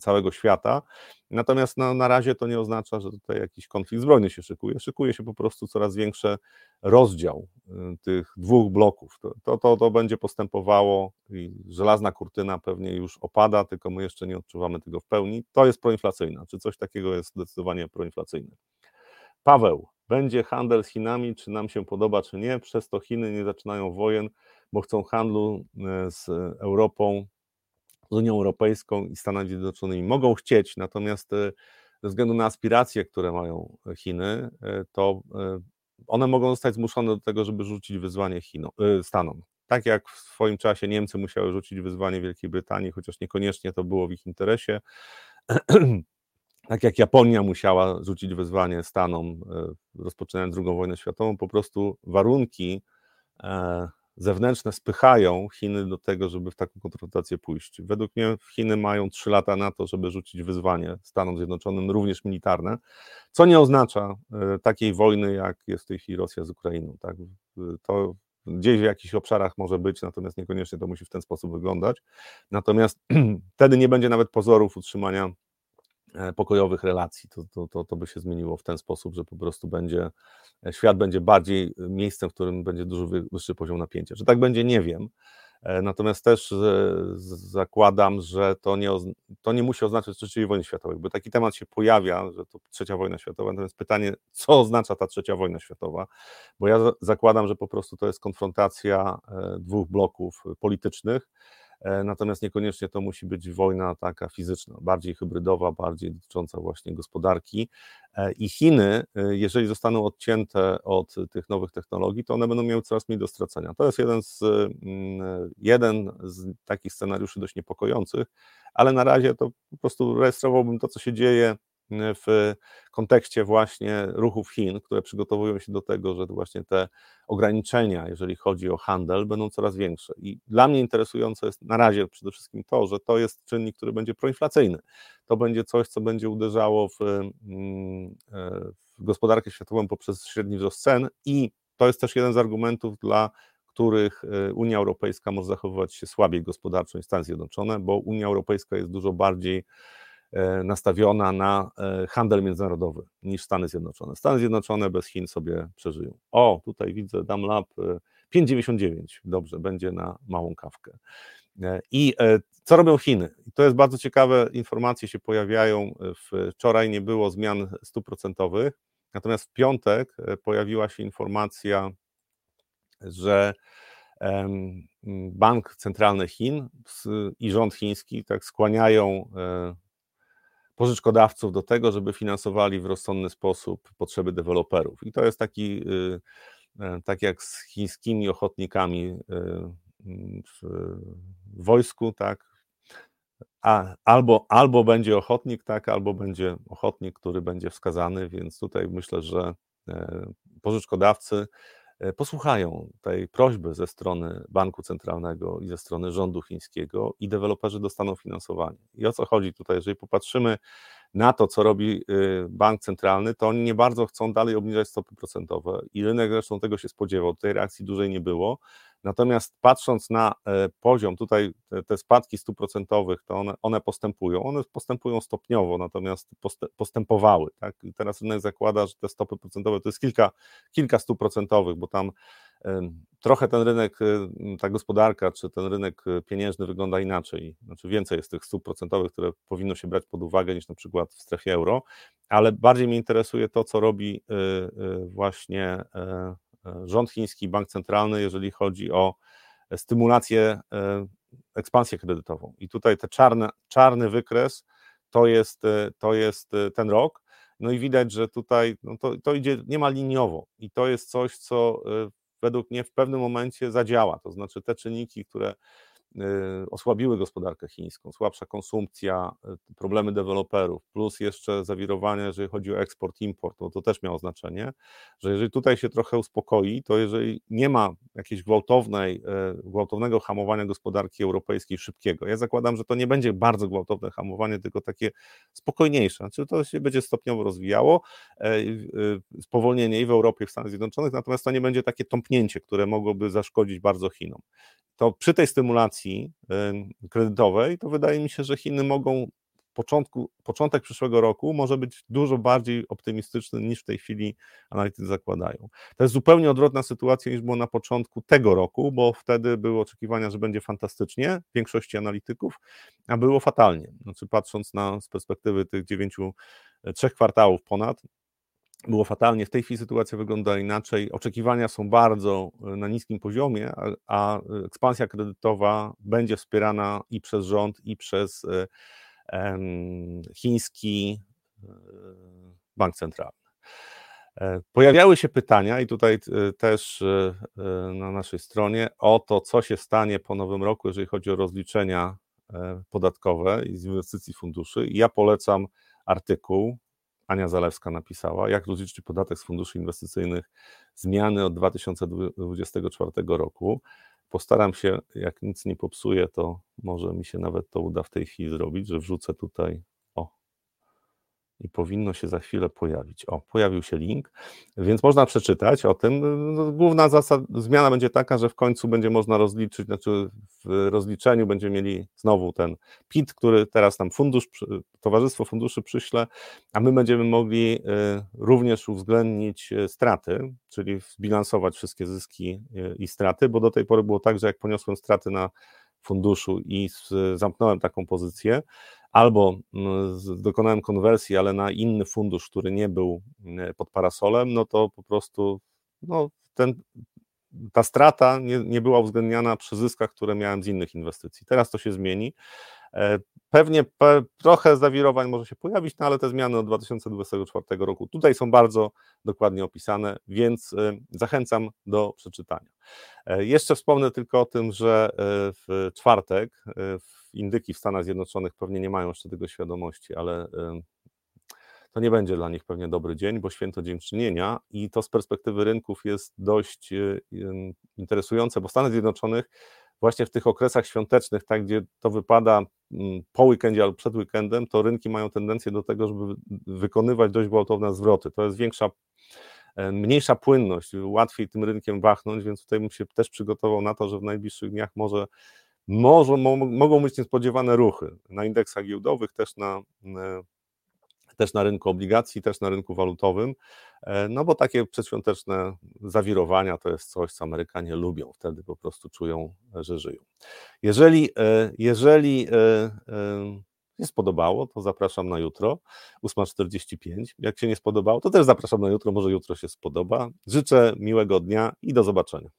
całego świata. Natomiast no, na razie to nie oznacza, że tutaj jakiś konflikt zbrojny się szykuje. Szykuje się po prostu coraz większy rozdział y, tych dwóch bloków. To, to, to, to będzie postępowało i żelazna kurtyna pewnie już opada, tylko my jeszcze nie odczuwamy tego w pełni. To jest proinflacyjne, czy coś takiego jest zdecydowanie proinflacyjne. Paweł, będzie handel z Chinami, czy nam się podoba, czy nie. Przez to Chiny nie zaczynają wojen, bo chcą handlu y, z Europą z Unią Europejską i Stanami Zjednoczonymi mogą chcieć, natomiast e, ze względu na aspiracje, które mają Chiny, e, to e, one mogą zostać zmuszone do tego, żeby rzucić wyzwanie Chinom, Stanom. Tak jak w swoim czasie Niemcy musiały rzucić wyzwanie Wielkiej Brytanii, chociaż niekoniecznie to było w ich interesie. tak jak Japonia musiała rzucić wyzwanie Stanom, rozpoczynając II wojnę światową, po prostu warunki zewnętrzne spychają Chiny do tego, żeby w taką konfrontację pójść. Według mnie Chiny mają trzy lata na to, żeby rzucić wyzwanie Stanom Zjednoczonym, również militarne, co nie oznacza e, takiej wojny, jak jest w tej chwili Rosja z Ukrainą. Tak? To gdzieś w jakichś obszarach może być, natomiast niekoniecznie to musi w ten sposób wyglądać. Natomiast wtedy nie będzie nawet pozorów utrzymania E, pokojowych relacji. To, to, to, to by się zmieniło w ten sposób, że po prostu będzie, e, świat będzie bardziej e, miejscem, w którym będzie dużo wyższy poziom napięcia. Czy tak będzie, nie wiem. Natomiast też zakładam, że to nie, to nie musi oznaczać trzeciej wojny światowej, bo taki temat się pojawia, że to trzecia wojna światowa. Natomiast pytanie, co oznacza ta trzecia wojna światowa? Bo ja zakładam, że po prostu to jest konfrontacja dwóch bloków politycznych E, natomiast niekoniecznie to musi być wojna taka fizyczna, bardziej hybrydowa, bardziej dotycząca właśnie gospodarki. E, I Chiny, e, jeżeli zostaną odcięte od tych nowych technologii, to one będą miały coraz mniej do stracenia. To jest jeden z, mm, jeden z takich scenariuszy dość niepokojących, ale na razie to po prostu rejestrowałbym to, co się dzieje w kontekście właśnie ruchów Chin, które przygotowują się do tego, że właśnie te ograniczenia, jeżeli chodzi o handel, będą coraz większe. I dla mnie interesujące jest na razie przede wszystkim to, że to jest czynnik, który będzie proinflacyjny. To będzie coś, co będzie uderzało w, mm, e, w gospodarkę światową poprzez średni wzrost cen i to jest też jeden z argumentów, dla których e, Unia Europejska może zachowywać się słabiej gospodarczo niż Stany Zjednoczone, bo Unia Europejska jest dużo bardziej E, nastawiona na e, handel międzynarodowy niż Stany Zjednoczone. Stany Zjednoczone bez Chin sobie przeżyją. O, tutaj widzę Damlab 5,99. E, Dobrze, będzie na małą kawkę. I co robią Chiny? To jest bardzo ciekawe, informacje się pojawiają. Wczoraj nie było zmian stuprocentowych, natomiast w piątek pojawiła się informacja, że bank centralny Chin i rząd chiński tak skłaniają pożyczkodawców do tego, żeby finansowali w rozsądny sposób potrzeby deweloperów. I to jest taki, tak jak z chińskimi ochotnikami w wojsku, tak, a, albo, albo będzie ochotnik, tak, albo będzie ochotnik, który będzie wskazany, więc tutaj myślę, że e, pożyczkodawcy e, posłuchają tej prośby ze strony Banku Centralnego i ze strony rządu chińskiego i deweloperzy dostaną finansowanie. I o co chodzi tutaj? Jeżeli popatrzymy na to, co robi y, bank centralny, to oni nie bardzo chcą dalej obniżać stopy procentowe i rynek zresztą tego się spodziewał. Tej reakcji dużej nie było. Natomiast patrząc na e, poziom, tutaj te, spadki stóp procentowych, to one, one, postępują. One postępują stopniowo, natomiast postępowały. Tak? Teraz rynek zakłada, że te stopy procentowe to jest kilka, kilka stóp procentowych, bo tam trochę ten rynek, y, ta gospodarka, czy ten rynek y, pieniężny wygląda inaczej. Znaczy więcej jest tych stóp procentowych, które powinno się brać pod uwagę niż na przykład w strefie euro, ale bardziej mnie interesuje to, co robi y, właśnie e, e, rząd chiński, bank centralny, jeżeli chodzi o stymulację, e, ekspansję kredytową. I tutaj ten czarny, czarny wykres to jest, to jest ten rok. No i widać, że tutaj no to, to idzie niemal liniowo i to jest coś, co według mnie w pewnym momencie zadziała. To znaczy te czynniki, które osłabiły gospodarkę chińską, słabsza konsumpcja, y, problemy deweloperów, plus jeszcze zawirowania, jeżeli chodzi o eksport, import, no to też miało znaczenie, że jeżeli tutaj się trochę uspokoi, to jeżeli nie ma jakiejś gwałtownej, y, gwałtownego hamowania gospodarki europejskiej szybkiego, ja zakładam, że to nie będzie bardzo gwałtowne hamowanie, tylko takie spokojniejsze, znaczy to się będzie stopniowo rozwijało, e, spowolnienie i w Europie, i w Stanach Zjednoczonych, natomiast to nie będzie takie tąpnięcie, które mogłoby zaszkodzić bardzo Chinom. To przy tej stymulacji kredytowej, to wydaje mi się, że Chiny mogą początku, początek przyszłego roku może być dużo bardziej optymistyczny niż w tej chwili analitycy zakładają. To jest zupełnie odwrotna sytuacja niż było na początku tego roku, bo wtedy były oczekiwania, że będzie fantastycznie w większości analityków, a było fatalnie. Znaczy patrząc na z perspektywy tych dziewięciu, e, trzech kwartałów ponad, było fatalnie. W tej chwili sytuacja wygląda inaczej. Oczekiwania są bardzo e, na niskim poziomie, a, a ekspansja kredytowa będzie wspierana i przez rząd, i przez e, chiński e, bank centralny. Pojawiały się pytania, i tutaj też na naszej stronie, o to, co się stanie po nowym roku, jeżeli chodzi o rozliczenia podatkowe i z inwestycji funduszy. Ja polecam artykuł Ania Zalewska napisała, jak rozliczyć podatek z funduszy inwestycyjnych zmiany od 2024 roku. Postaram się, jak nic nie popsuję, to może mi się nawet to uda w tej chwili zrobić, że wrzucę tutaj i powinno się za chwilę pojawić. O, pojawił się link, więc można przeczytać o tym. No, główna zasada, zmiana będzie taka, że w końcu będzie można rozliczyć, znaczy w rozliczeniu będziemy mieli znowu ten PIT, który teraz nam fundusz, Towarzystwo Funduszy przyśle, a my będziemy mogli y, również uwzględnić y, straty, czyli zbilansować wszystkie zyski y, i straty, bo do tej pory było tak, że jak poniosłem straty na funduszu i zamknąłem taką pozycję, albo mm, dokonałem konwersji, ale na inny fundusz, który nie był mm, pod parasolem, no to po prostu no, ten, ta strata nie, nie była uwzględniana przy zyskach, które miałem z innych inwestycji. Teraz to się zmieni. E, pewnie pe, trochę zawirowań może się pojawić, no ale te zmiany od 2024 roku tutaj są bardzo dokładnie opisane, więc e, zachęcam do przeczytania. E, jeszcze wspomnę tylko o tym, że w czwartek w indyki w Stanach Zjednoczonych pewnie nie mają jeszcze tego świadomości, ale to nie będzie dla nich pewnie dobry dzień, bo święto dziękczynienia i to z perspektywy rynków jest dość interesujące, bo w Stanach Zjednoczonych właśnie w tych okresach świątecznych, tak, gdzie to wypada mm, po weekendzie albo przed weekendem, to rynki mają tendencję do tego, żeby wykonywać dość gwałtowne zwroty. To jest większa, e, mniejsza płynność, łatwiej tym rynkiem wachnąć, więc tutaj bym się też przygotował na to, że w najbliższych dniach może, może mogą być niespodziewane ruchy na indeksach giełdowych, też na też na rynku obligacji, też na rynku walutowym, e, no bo takie przedświąteczne zawirowania to jest coś, co Amerykanie lubią, wtedy po prostu czują, że żyją. Jeżeli, e, jeżeli e, się spodobało, to zapraszam na jutro, 8.45. Jak się nie spodobało, to też zapraszam na jutro, może jutro się spodoba. Życzę miłego dnia i do zobaczenia.